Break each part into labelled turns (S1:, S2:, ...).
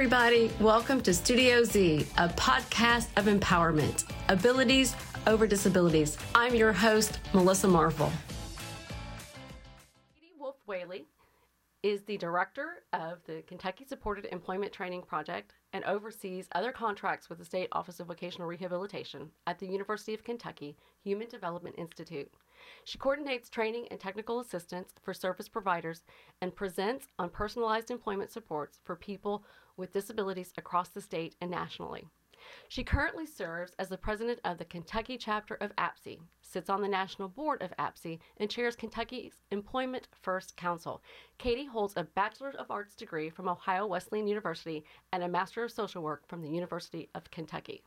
S1: everybody. Welcome to Studio Z, a podcast of empowerment, abilities over disabilities. I'm your host, Melissa Marvel. Katie Wolf Whaley is the director of the Kentucky Supported Employment Training Project and oversees other contracts with the State Office of Vocational Rehabilitation at the University of Kentucky Human Development Institute. She coordinates training and technical assistance for service providers and presents on personalized employment supports for people with disabilities across the state and nationally. She currently serves as the president of the Kentucky chapter of APSE, sits on the national board of APSE, and chairs Kentucky's Employment First Council. Katie holds a Bachelor of Arts degree from Ohio Wesleyan University and a Master of Social Work from the University of Kentucky.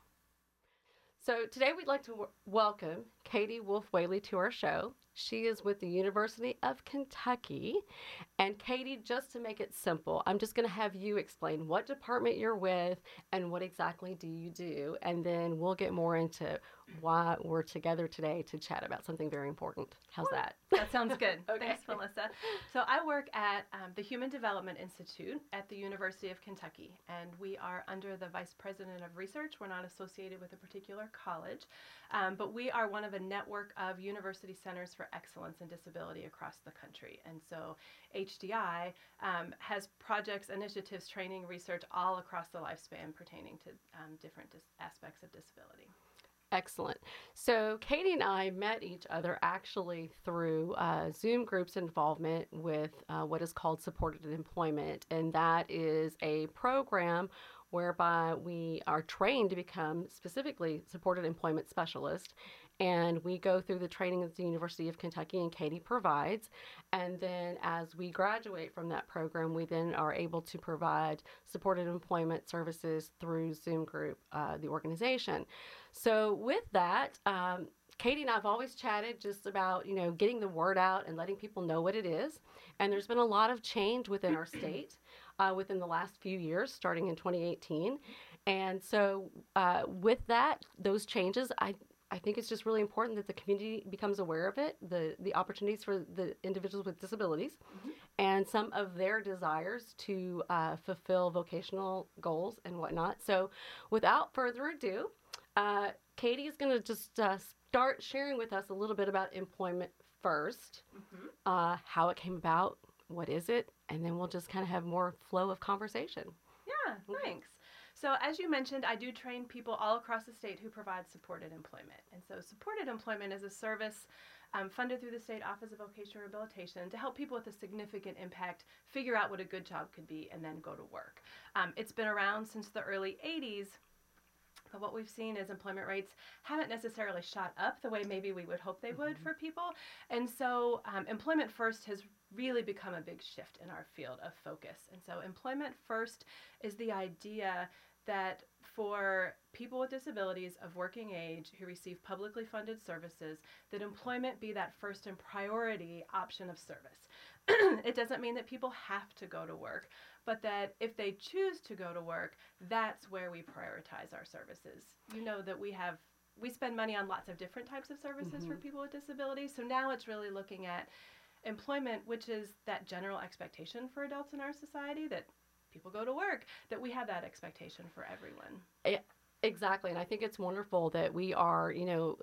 S1: So today we'd like to w- welcome Katie Wolf Whaley to our show. She is with the University of Kentucky. And Katie, just to make it simple, I'm just going to have you explain what department you're with and what exactly do you do. And then we'll get more into why we're together today to chat about something very important. How's that?
S2: That sounds good.
S1: Okay.
S2: Thanks, Melissa. So I work at um, the Human Development Institute at the University of Kentucky, and we are under the Vice President of Research. We're not associated with a particular college, um, but we are one of a network of university centers for excellence in disability across the country. And so HDI um, has projects, initiatives, training, research all across the lifespan pertaining to um, different dis- aspects of disability.
S1: Excellent. So, Katie and I met each other actually through uh, Zoom Group's involvement with uh, what is called Supported Employment. And that is a program whereby we are trained to become specifically supported employment specialist and we go through the training that the University of Kentucky, and Katie provides. And then, as we graduate from that program, we then are able to provide supported employment services through Zoom Group, uh, the organization. So, with that, um, Katie and I have always chatted just about, you know, getting the word out and letting people know what it is. And there's been a lot of change within our state uh, within the last few years, starting in 2018. And so, uh, with that, those changes, I I think it's just really important that the community becomes aware of it, the the opportunities for the individuals with disabilities, mm-hmm. and some of their desires to uh, fulfill vocational goals and whatnot. So, without further ado, uh, Katie is going to just uh, start sharing with us a little bit about employment 1st mm-hmm. Uh, how it came about, what is it, and then we'll just kind of have more flow of conversation.
S2: Yeah, thanks. So, as you mentioned, I do train people all across the state who provide supported employment. And so, supported employment is a service um, funded through the State Office of Vocational Rehabilitation to help people with a significant impact figure out what a good job could be and then go to work. Um, it's been around since the early 80s. But what we've seen is employment rates haven't necessarily shot up the way maybe we would hope they would mm-hmm. for people. And so, um, Employment First has really become a big shift in our field of focus. And so, Employment First is the idea that for people with disabilities of working age who receive publicly funded services, that employment be that first and priority option of service. it doesn't mean that people have to go to work, but that if they choose to go to work, that's where we prioritize our services. You know that we have we spend money on lots of different types of services mm-hmm. for people with disabilities. So now it's really looking at employment, which is that general expectation for adults in our society that people go to work, that we have that expectation for everyone.
S1: Yeah, exactly. And I think it's wonderful that we are, you know,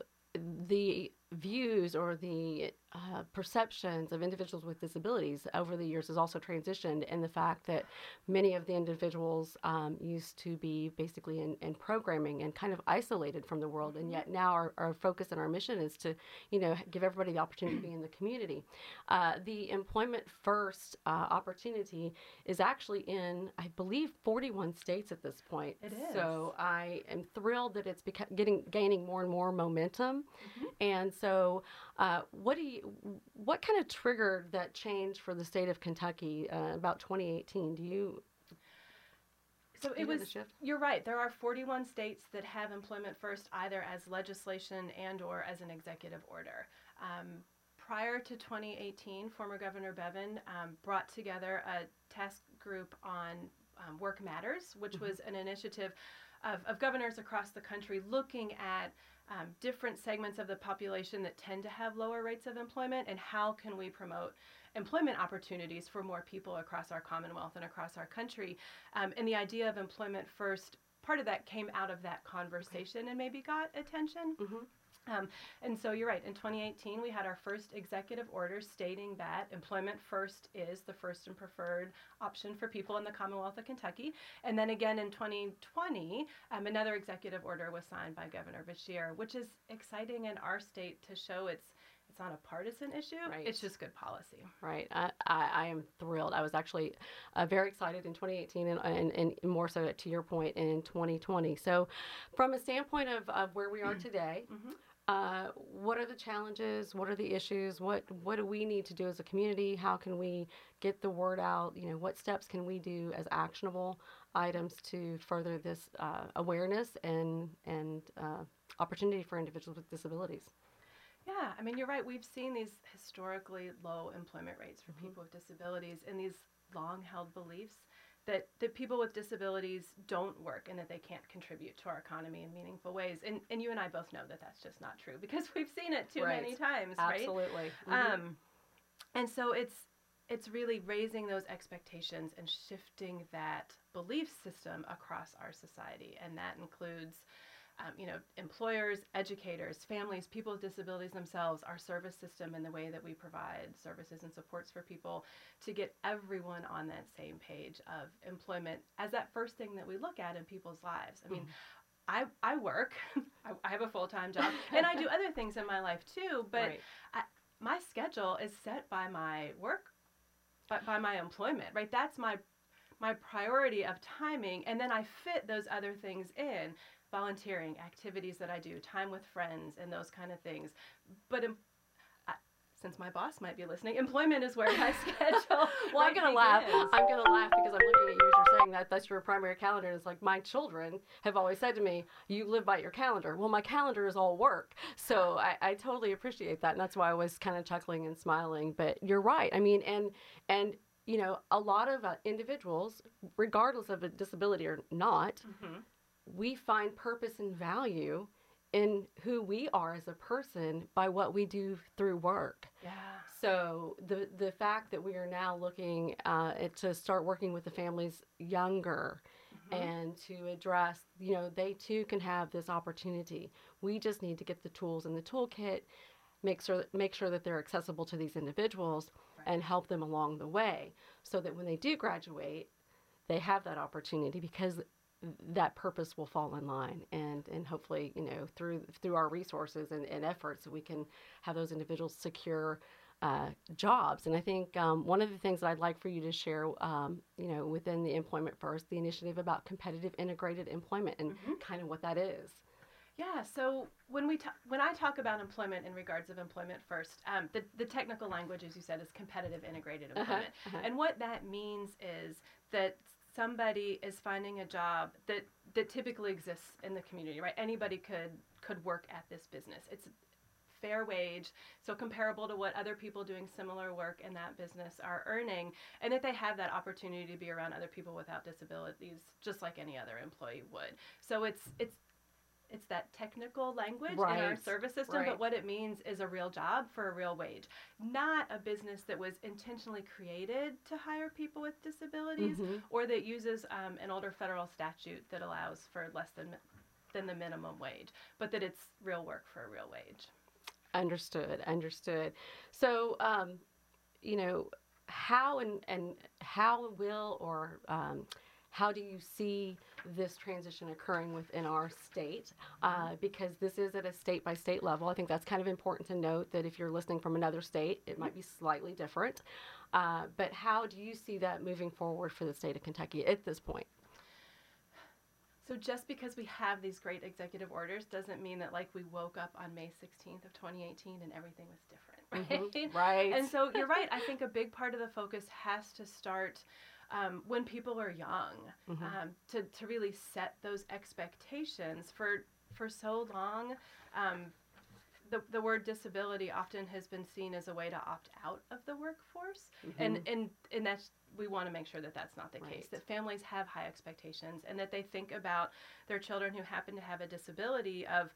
S1: the views or the uh, perceptions of individuals with disabilities over the years has also transitioned in the fact that many of the individuals um, used to be basically in, in, programming and kind of isolated from the world and yet now our, our, focus and our mission is to you know give everybody the opportunity to be in the community. Uh, the employment first uh, opportunity is actually in i believe 41 states at this point.
S2: It is.
S1: So i am thrilled that it's beca- getting gaining more and more momentum. Mm-hmm. and so, uh, what do you, what kind of triggered that change for the state of Kentucky uh, about 2018? Do you?
S2: So it was. You're right. There are 41 states that have employment first, either as legislation and or as an executive order. Um, prior to 2018, former Governor Bevin um, brought together a task group on um, Work Matters, which mm-hmm. was an initiative of, of governors across the country looking at um, different segments of the population that tend to have lower rates of employment and how can we promote employment opportunities for more people across our Commonwealth and across our country. Um, and the idea of employment first, part of that came out of that conversation and maybe got attention.
S1: Mhm.
S2: Um, and so you're right. In 2018, we had our first executive order stating that employment first is the first and preferred option for people in the Commonwealth of Kentucky. And then again in 2020, um, another executive order was signed by Governor Beshear, which is exciting in our state to show it's not a partisan issue.
S1: Right.
S2: It's just good policy.
S1: Right. I, I, I am thrilled. I was actually uh, very excited in 2018 and, and, and more so to your point in 2020. So, from a standpoint of, of where we are today,
S2: Mhm.
S1: uh, what are the challenges? What are the issues? What what do we need to do as a community? How can we get the word out? You know, what steps can we do as actionable items to further this uh, awareness and and uh, opportunity for individuals with disabilities?
S2: Yeah, I mean, you're right. We've seen these historically low employment rates for
S1: Mhm.
S2: people with disabilities and these long held beliefs that, that people with disabilities don't work and that they can't contribute to our economy in meaningful ways. And, and you and I both know that that's just not true because we've seen it too
S1: Right.
S2: many times, right?
S1: Absolutely. Mhm.
S2: Um, and so it's it's really raising those expectations and shifting that belief system across our society, and that includes. Um, you know, employers, educators, families, people with disabilities themselves, our service system, and the way that we provide services and supports for people to get everyone on that same page of employment as that first thing that we look at in people's lives. I mean, I, I work, I, I have a full time job, and I do other things in my life too, but
S1: right.
S2: my schedule is set by my work by, by my employment right that's my my priority of timing and then i fit those other things in volunteering activities that i do time with friends and those kind of things but em- I, since my boss might be listening employment is where my schedule
S1: well, I'm gonna laugh.
S2: begins.
S1: I'm gonna laugh because I'm looking at you as you're saying that that's your primary calendar. And it's like my children have always said to me, "You live by your calendar." Well, my calendar is all work, so I, I totally appreciate that, and that's why I was kind of chuckling and smiling. But you're right. I mean, and and you know, a lot of uh, individuals, regardless of a disability or not,
S2: Mhm.
S1: We find purpose and value in who we are as a person by what we do through work.
S2: yeah
S1: So the the fact that we are now looking uh, at- to start working with the families younger
S2: Mhm.
S1: and to address, you know, they too can have this opportunity. We just need to get the tools in the toolkit, make sure make sure that they're accessible to these individuals,
S2: Right.
S1: and help them along the way, so that when they do graduate, they have that opportunity because that purpose will fall in line and and hopefully you know through through our resources and, and efforts we can have those individuals secure uh, jobs and i think um, one of the things that i'd like for you to share um, you know within the employment first the initiative about competitive integrated employment and
S2: Mhm.
S1: kind of what that is
S2: Yeah, so when we ta- when I talk about employment in regards of employment first, um, the, the technical language, as you said, is competitive integrated
S1: Uh-huh,
S2: employment.
S1: uh-huh.
S2: And what that means is that somebody is finding a job that, that typically exists in the community, right? Anybody could could work at this business. It's fair wage, so comparable to what other people doing similar work in that business are earning, and that they have that opportunity to be around other people without disabilities, just like any other employee would. So it's it's it's that technical language in our service system,
S1: right.
S2: but what it means is a real job for a real wage, not a business that was intentionally created to hire people with disabilities
S1: Mhm.
S2: or that uses um, an older federal statute that allows for less than than the minimum wage, but that it's real work for a real wage.
S1: Understood, understood. So, um, you know, how and, and how will or um, how do you see this transition occurring within our state? Uh, because this is at a state by state level. I think that's kind of important to note that if you're listening from another state, it might be slightly different. Uh, but how do you see that moving forward for the state of Kentucky at this point?
S2: So just because we have these great executive orders doesn't mean that like we woke up on May 16th of 2018 and everything was different, right?
S1: Mhm, Right.
S2: And so you're right. I think a big part of the focus has to start um, when people are young
S1: Mhm.
S2: um, to, to really set those expectations for for so long. Um, the, the word disability often has been seen as a way to opt out of the workforce and
S1: Mhm.
S2: and and that's we want to make sure that that's not the case that families have high expectations and that they think about their children who happen to have a disability of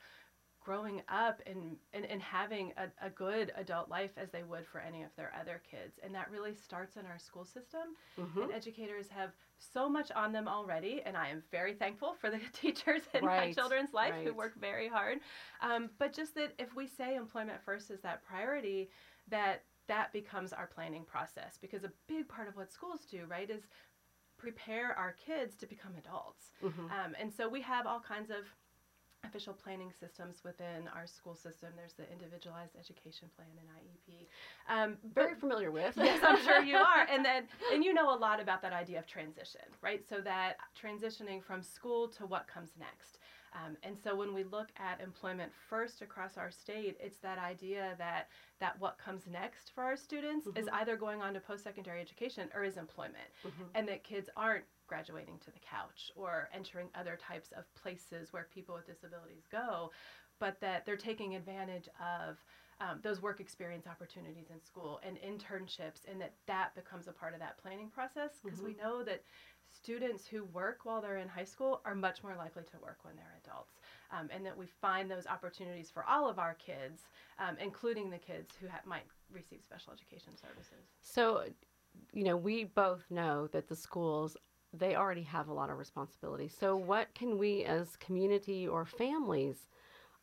S2: growing up and, and, and having a, a good adult life as they would for any of their other kids. And that really starts in our school system.
S1: Mm-hmm.
S2: And educators have so much on them already. And I am very thankful for the teachers in my children's life who work very hard. Um, but just that if we say employment first is that priority, that that becomes our planning process because a big part of what schools do, right, is prepare our kids to become adults.
S1: Mhm.
S2: Um, and so we have all kinds of official planning systems within our school system. There's the individualized education plan and IEP. Um,
S1: Very familiar with.
S2: yes, I'm sure you are. And then, and you know a lot about that idea of transition, right? So that transitioning from school to what comes next. Um, and so when we look at employment first across our state, it's that idea that that what comes next for our students is
S1: Mhm.
S2: either going on to post-secondary education or is employment
S1: Mhm.
S2: and that kids aren't graduating to the couch or entering other types of places where people with disabilities go, but that they're taking advantage of um, those work experience opportunities in school and internships, and that that becomes a part of that planning process because we know that students who work while they're in high school are much more likely to work when they're adults, um, and that we find those opportunities for all of our kids, um, including the kids who ha- might receive special education services.
S1: So, you know, we both know that the schools they already have a lot of responsibility. So, what can we as community or families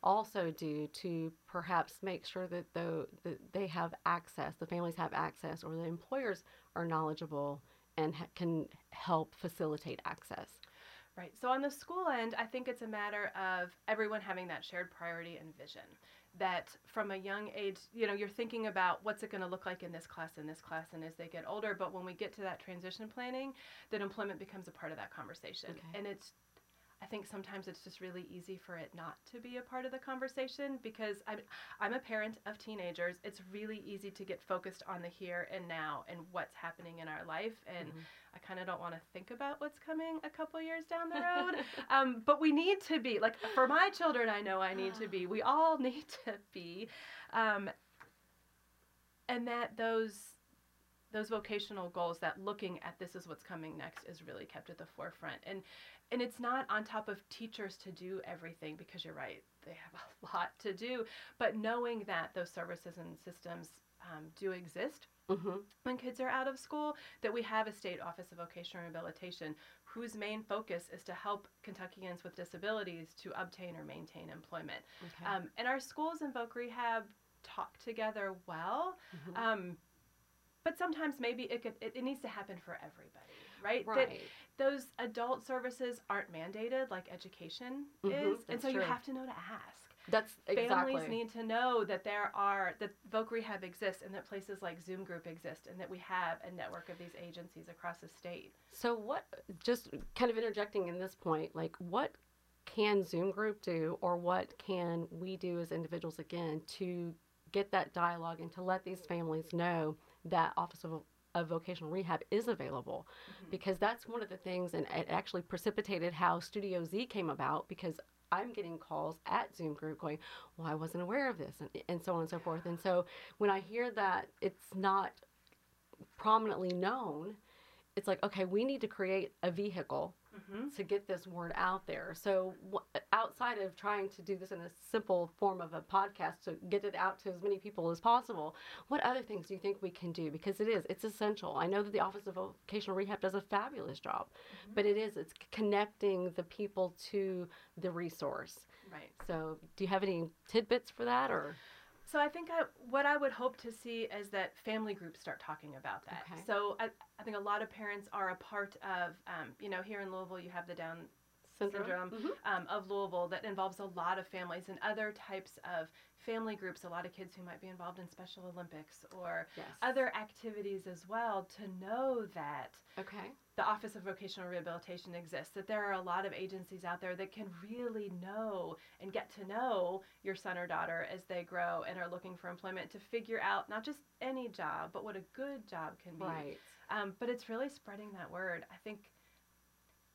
S1: also do to perhaps make sure that the, that they have access, the families have access, or the employers are knowledgeable and ha- can help facilitate access?
S2: Right. So on the school end, I think it's a matter of everyone having that shared priority and vision. That from a young age, you know, you're thinking about what's it going to look like in this class, in this class, and as they get older. But when we get to that transition planning, then employment becomes a part of that conversation.
S1: Okay.
S2: And it's, I think sometimes it's just really easy for it not to be a part of the conversation because I'm, I'm a parent of teenagers. It's really easy to get focused on the here and now and what's happening in our life. And
S1: Mhm.
S2: I kind of don't want to think about what's coming a couple years down the road. um, but we need to be like for my children. I know I need to be. We all need to be, um, and that those those vocational goals that looking at this is what's coming next is really kept at the forefront and and it's not on top of teachers to do everything because you're right they have a lot to do but knowing that those services and systems um, do exist
S1: hmm
S2: when kids are out of school that we have a state office of vocational rehabilitation whose main focus is to help kentuckians with disabilities to obtain or maintain employment
S1: Okay.
S2: um, and our schools and voc rehab talk together well
S1: Mhm.
S2: um, but sometimes maybe it, could, it, it needs to happen for everybody right That
S1: right.
S2: Those adult services aren't mandated like education
S1: Mhm,
S2: is and so you have to know to ask
S1: That's exactly.
S2: Families need to know that there are that Voc Rehab exists and that places like Zoom Group exist and that we have a network of these agencies across the state.
S1: So what just kind of interjecting in this point, like what can Zoom group do or what can we do as individuals again to get that dialogue and to let these families know that Office of, of Vocational Rehab is available mm-hmm. because that's one of the things and it actually precipitated how Studio Z came about because I'm getting calls at Zoom group going, well, I wasn't aware of this and, and so on and so forth. And so when I hear that it's not prominently known, it's like, okay, we need to create a vehicle
S2: Mm-hmm.
S1: to get this word out there. So, wh- outside of trying to do this in a simple form of a podcast to get it out to as many people as possible, what other things do you think we can do? Because it is, it's essential. I know that the Office of Vocational Rehab does a fabulous job, but it is, it's connecting the people to the resource.
S2: Right.
S1: So, do you have any tidbits for that or?
S2: So I think I, what I would hope to see is that family groups start talking about that.
S1: Okay.
S2: So I, I think a lot of parents are a part of, um, you know, here in Louisville you have the Down syndrome,
S1: Mhm.
S2: um, of Louisville that involves a lot of families and other types of family groups, a lot of kids who might be involved in Special Olympics or
S1: Yes.
S2: other activities as well to know that
S1: Okay.
S2: The Office of Vocational Rehabilitation exists, that there are a lot of agencies out there that can really know and get to know your son or daughter as they grow and are looking for employment to figure out not just any job, but what a good job can be.
S1: Right.
S2: Um, but it's really spreading that word. I think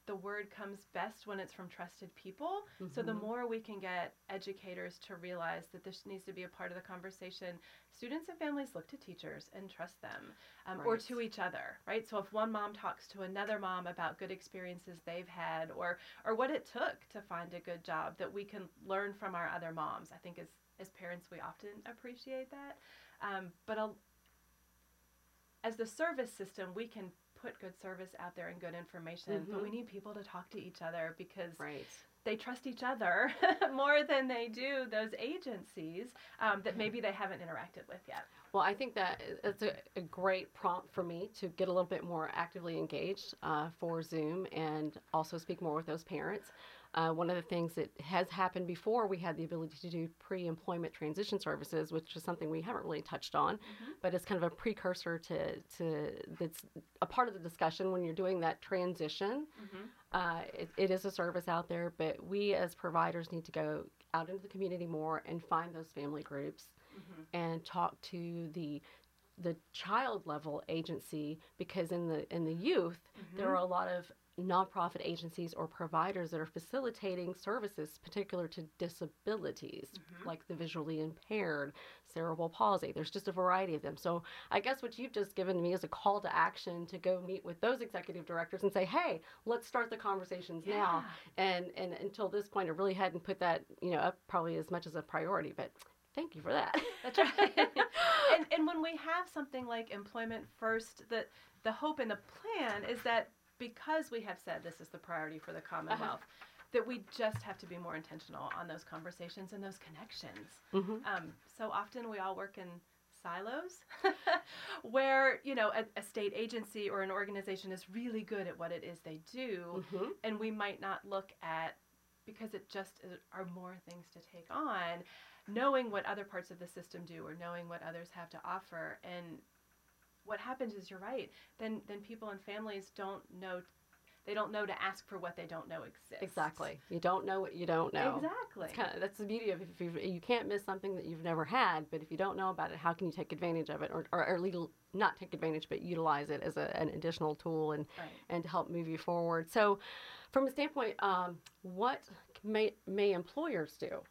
S2: the word comes best when it's from trusted people. Mm-hmm. So the mm-hmm. more we can get educators to realize that this needs to be a part of the conversation, students and families look to teachers and trust them um, right. or to each other, right? So if one mom talks to another mom about good experiences they've had or or what it took to find a good job that we can learn from our other moms, I think as as parents we often appreciate that. Um, but a, as the service system, we can put good service out there and good information, mm-hmm. but we mm-hmm. need people to talk to each other because
S1: right.
S2: they trust each other more than they do those agencies um, that maybe they haven't interacted with yet.
S1: Well, I think that it's a, a, great prompt for me to get a little bit more actively engaged uh, for Zoom and also speak more with those parents. Uh, one of the things that has happened before, we had the ability to do pre employment transition services, which is something we haven't really touched on, mm-hmm. but it's kind of a precursor to, to that's a part of the discussion when you're doing that transition. Mm-hmm. Uh, it, it is a service out there, but we as providers need to go out into the community more and find those family groups mm-hmm. and talk to the the child level agency because in the in the youth mm-hmm. there are a lot of nonprofit agencies or providers that are facilitating services particular to disabilities mm-hmm. like the visually impaired cerebral palsy. There's just a variety of them. So i guess what you've just given me is a call to action to go meet with those executive directors and say hey let's start the conversations yeah. now. And and until this point i really hadn't put that you know up probably as much as a priority but thank you for that.
S2: That's right. And, and when we have something like employment first the the hope and the plan is that because we have said this is the priority for the Commonwealth, uh-huh. that we just have to be more intentional on those conversations and those connections. Mm-hmm. Um, so often we all work in silos where you know a, a, state agency or an organization is really good at what it is they do mm-hmm. and we might not look at because it just is, are more things to take on knowing what other parts of the system do or knowing what others have to offer and what happens is you're right. Then then people and families don't know they don't know to ask for what they don't know exists.
S1: Exactly. You don't know what you don't know.
S2: Exactly.
S1: Kind of, that's the beauty of. If you, you can't miss something that you've never had, but if you don't know about it, how can you take advantage of it, or or, or legal, not take advantage, but utilize it as a, an additional tool and right. and to help move you forward. So, from a standpoint, um, what may may employers do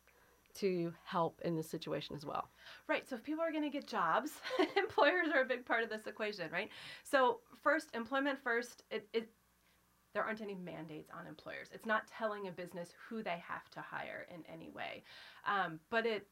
S1: to help in this situation as well.
S2: Right. So if people are going to get jobs, employers are a big part of this equation, right? So first, employment first, it, it there aren't any mandates on employers. It's not telling a business who they have to hire in any way, um, but it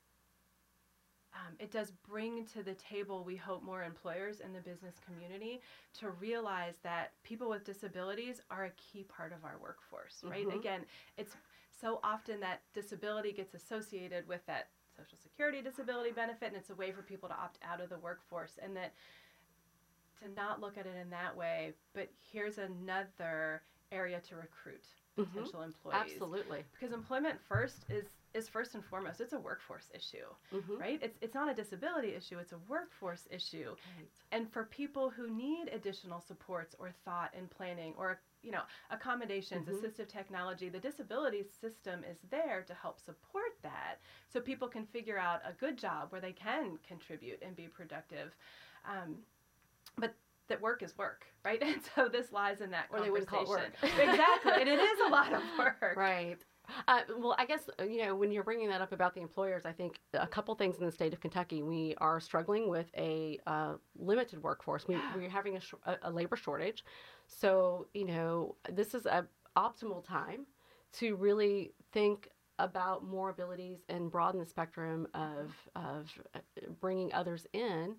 S2: um, it does bring to the table, we hope, more employers in the business community to realize that people with disabilities are a key part of our workforce, right? Mm-hmm. Again, it's so often that disability gets associated with that social security disability benefit and it's a way for people to opt out of the workforce and that to not look at it in that way but here's another area to recruit mm-hmm. potential mm-hmm. employees
S1: absolutely
S2: because employment first is is first and foremost it's a workforce issue mm-hmm. right it's it's not a disability issue it's a workforce issue right. and for people who need additional supports or thought and planning or you know, accommodations, mm-hmm. assistive technology, the disability system is there to help support that so people can figure out a good job where they can contribute and be productive. Um, but that work is work, right? And so this lies in that or
S1: they would call it work.
S2: exactly. and it is a lot of work.
S1: Right. Uh, well, I guess, you know, when you're bringing that up about the employers, I think a couple things in the state of Kentucky. We are struggling with a uh, limited workforce. We, we're having a, sh- a, labor shortage. So, you know, this is a optimal time to really think about more abilities and broaden the spectrum of, of uh, bringing others in.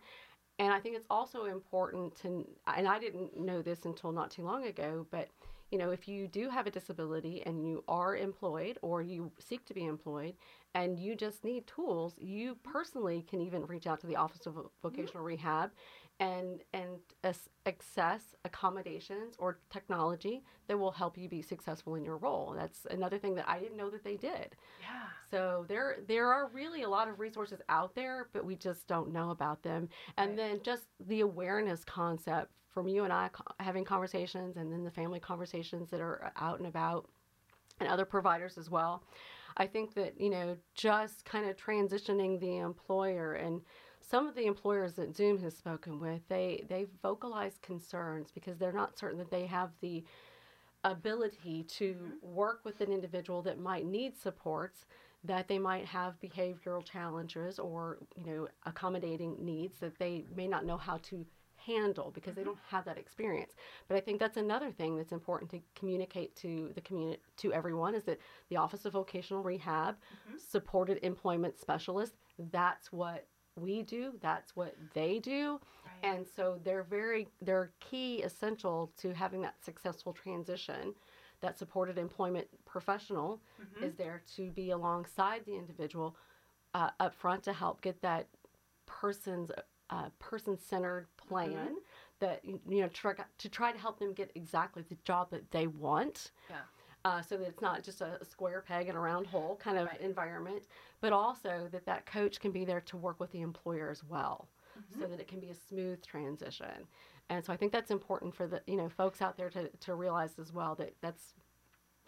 S1: And I think it's also important to, and I didn't know this until not too long ago, but you know, if you do have a disability and you are employed or you seek to be employed and you just need tools, you personally can even reach out to the Office of Vocational mm-hmm. Rehab and and access accommodations or technology that will help you be successful in your role. That's another thing that I didn't know that they did.
S2: Yeah.
S1: So there there are really a lot of resources out there, but we just don't know about them. And right. then just the awareness concept from you and I having conversations and then the family conversations that are uh, out and about and other providers as well. I think that, you know, just kind of transitioning the employer and some of the employers that Zoom has spoken with, they they vocalize concerns because they're not certain that they have the ability to work with an individual that might need supports that they might have behavioral challenges or you know accommodating needs that they may not know how to handle because they mm-hmm. don't have that experience. But i think that's another thing that's important to communicate to the community to everyone is that the office of vocational rehab mm-hmm. supported employment specialist that's what we do that's what they do
S2: Right.
S1: and so they're very they're key essential to having that successful transition that supported employment professional
S2: Mhm.
S1: is there to be alongside the individual uh, up front to help get that person's uh, person-centered plan that you know try, to try to help them get exactly the job that they want
S2: Yeah.
S1: Uh, so that it's not just a square peg in a round hole kind of
S2: Right.
S1: environment but also that that coach can be there to work with the employer as well
S2: Mm-hmm.
S1: so that it can be a smooth transition and so i think that's important for the you know folks out there to, to realize as well that that's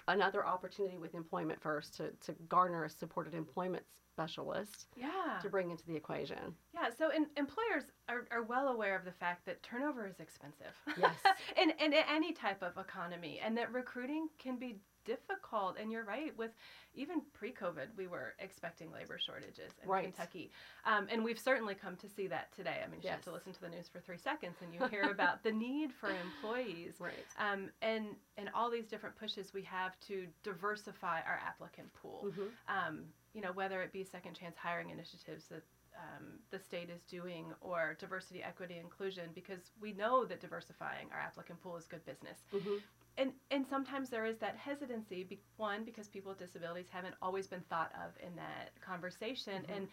S1: another opportunity with employment first to, to garner a supported employment specialist
S2: Yeah.
S1: to bring into the equation
S2: Yeah, so in, employers are, are well aware of the fact that turnover is expensive.
S1: Yes.
S2: in, in any type of economy, and that recruiting can be difficult. And you're right, with even pre COVID, we were expecting labor shortages in
S1: Right.
S2: Kentucky. Um, and we've certainly come to see that today. I mean, you have to listen to the news for three seconds and you hear about the need for employees.
S1: right
S2: Um, and, and all these different pushes we have to diversify our applicant pool
S1: Mhm.
S2: um, you know, whether it be second chance hiring initiatives that um, the state is doing or diversity, equity, inclusion, because we know that diversifying our applicant pool is good business.
S1: Mhm.
S2: And, and sometimes there is that hesitancy, be, one, because people with disabilities haven't always been thought of in that conversation,
S1: Mhm.
S2: and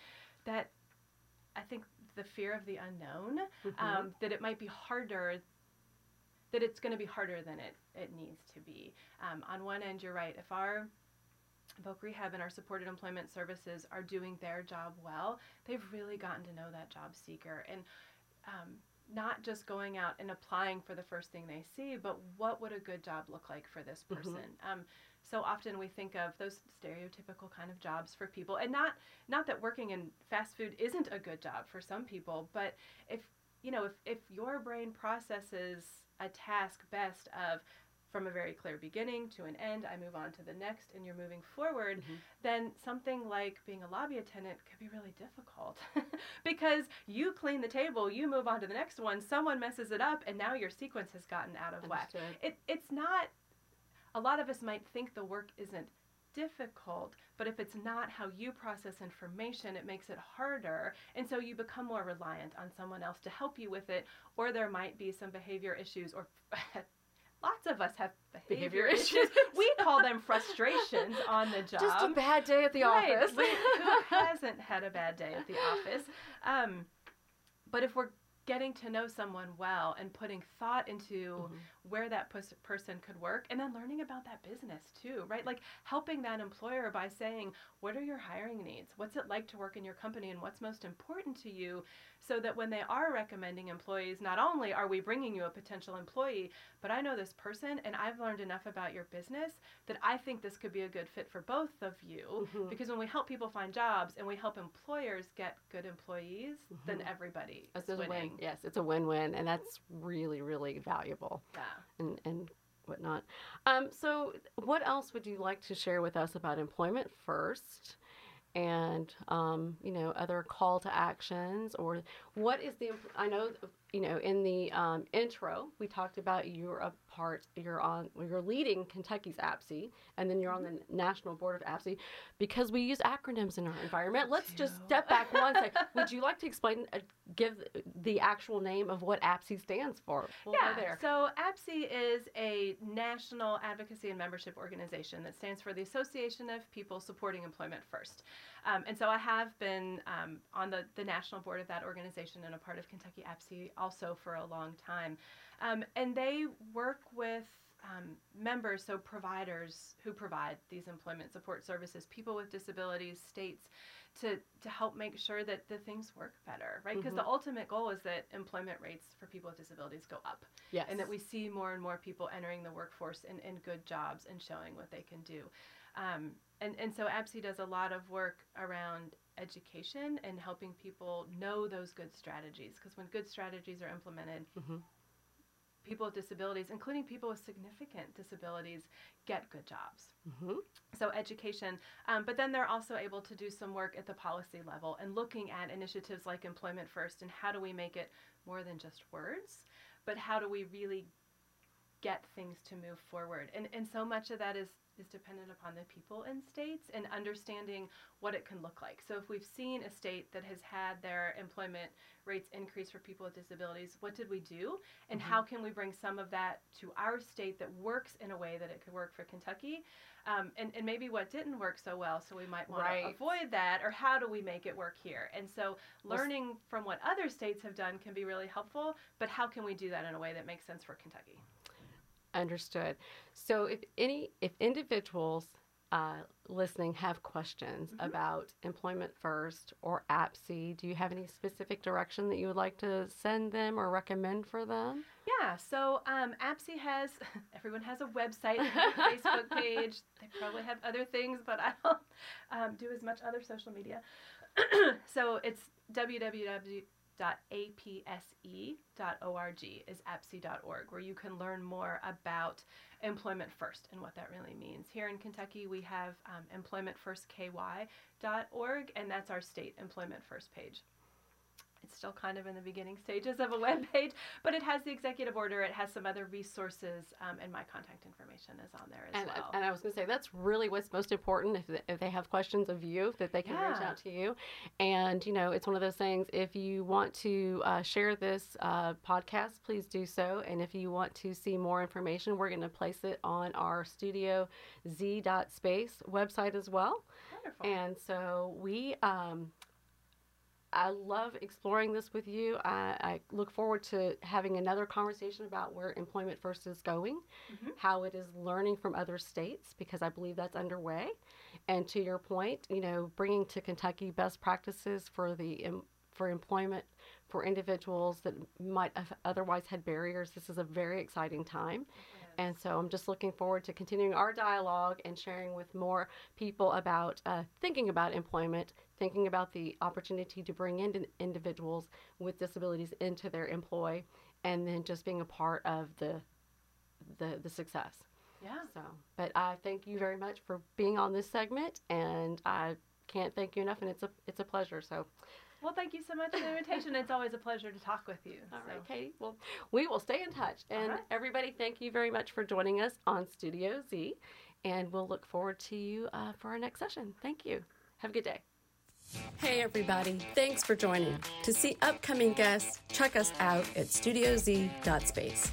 S2: that I think the fear of the unknown,
S1: Mhm.
S2: um, that it might be harder that it's going to be harder than it, it needs to be. Um, on one end, you're right. If our Voc Rehab and our supported employment services are doing their job well, they've really gotten to know that job seeker and um, not just going out and applying for the first thing they see, but what would a good job look like for this
S1: Mhm.
S2: person? Um, so often we think of those stereotypical kind of jobs for people, and not not that working in fast food isn't a good job for some people, but if you know if if your brain processes a task best of from a very clear beginning to an end, I move on to the next, and you're moving forward,
S1: Mhm.
S2: then something like being a lobby attendant could be really difficult because you clean the table, you move on to the next one, someone messes it up, and now your sequence has gotten out of whack. It, it's not, a lot of us might think the work isn't difficult, but if it's not how you process information, it makes it harder. And so you become more reliant on someone else to help you with it, or there might be some behavior issues, or lots of us have behavior, issues. we call them frustrations on the job.
S1: just a bad day at the
S2: Right.
S1: office
S2: who hasn't had a bad day at the office? Um, but if we're getting to know someone well and putting thought into
S1: Mhm.
S2: Where that pers- person could work and then learning about that business too, right? Like helping that employer by saying, what are your hiring needs? What's it like to work in your company and what's most important to you? So that when they are recommending employees, not only are we bringing you a potential employee, but I know this person and I've learned enough about your business that I think this could be a good fit for both of you.
S1: Mhm.
S2: Because when we help people find jobs and we help employers get good employees, then
S1: Mhm.
S2: everybody
S1: It's
S2: is
S1: a win. Yes, it's a win-win, and that's really, really valuable
S2: Yeah.
S1: And and whatnot. Um, so, what else would you like to share with us about employment first, and um, you know other call to actions, or what is the? I know you know in the um, intro we talked about you're a part, you're on, you're leading Kentucky's APSE, and then you're on the national board of APSE because we use acronyms in our environment. Let's just step back one second. Would you like to explain, uh, give the actual name of what APSE stands for? We'll
S2: yeah.
S1: there.
S2: So APSE is a national advocacy and membership organization that stands for the Association of People Supporting Employment First. Um, and so I have been um, on the, the national board of that organization and a part of Kentucky APSE also for a long time. Um, and they work with um, members, so providers who provide these employment support services, people with disabilities, states, to, to help make sure that the things work better, right? Because
S1: Mhm.
S2: the ultimate goal is that employment rates for people with disabilities go up
S1: Yes.
S2: and that we see more and more people entering the workforce in, in good jobs and showing what they can do. Um, and, and so APSE does a lot of work around education and helping people know those good strategies because when good strategies are implemented,
S1: Mhm.
S2: people with disabilities, including people with significant disabilities, get good jobs.
S1: Mm-hmm.
S2: So, education. Um, but then they're also able to do some work at the policy level and looking at initiatives like Employment First and how do we make it more than just words, but how do we really get things to move forward? And, and so much of that is is dependent upon the people in states and understanding what it can look like. So, if we've seen a state that has had their employment rates increase for people with disabilities, what did we do? And mm-hmm. how can we bring some of that to our state that works in a way that it could work for Kentucky? Um, and, and maybe what didn't work so well, so we might want
S1: right.
S2: to avoid that, or how do we make it work here? And so, learning from what other states have done can be really helpful, but how can we do that in a way that makes sense for Kentucky?
S1: Understood. So if any if individuals uh, listening have questions mm-hmm. about Employment First or APSE, do you have any specific direction that you would like to send them or recommend for them?
S2: Yeah, so um, APSE has, everyone has a website, a Facebook page. They probably have other things, but I don't um, do as much other social media. so it's www www.apse.org is apse.org, where you can learn more about employment first and what that really means. Here in Kentucky, we have um, employmentfirstky.org, and that's our state employment first page. It's still kind of in the beginning stages of a web page, but it has the executive order. It has some other resources, um, and my contact information is on there as
S1: and,
S2: well.
S1: And I was going to say that's really what's most important. If, if they have questions of you, that they can yeah. reach out to you. And you know, it's one of those things. If you want to uh, share this uh, podcast, please do so. And if you want to see more information, we're going to place it on our Studio Z space website as well.
S2: Wonderful.
S1: And so we um, I love exploring this with you. I, I, look forward to having another conversation about where Employment First is going, mm-hmm. how it is learning from other states, because I believe that's underway. And to your point, you know, bringing to Kentucky best practices for the for employment for individuals that might have otherwise had barriers. This is a very exciting time. And so I'm just looking forward to continuing our dialogue and sharing with more people about uh, thinking about employment, thinking about the opportunity to bring in individuals with disabilities into their employ, and then just being a part of the the, the success.
S2: Yeah.
S1: So, but I thank you very much for being on this segment, and I can't thank you enough. And it's a it's a pleasure. So,
S2: well, thank you so much for the invitation. it's always a pleasure to talk with you.
S1: All so. right, Katie. Well, we will stay in touch. And right. everybody, thank you very much for joining us on Studio Z. And we'll look forward to you uh, for our next session. Thank you. Have a good day. Hey, everybody. Thanks for joining. To see upcoming guests, check us out at studioz.space.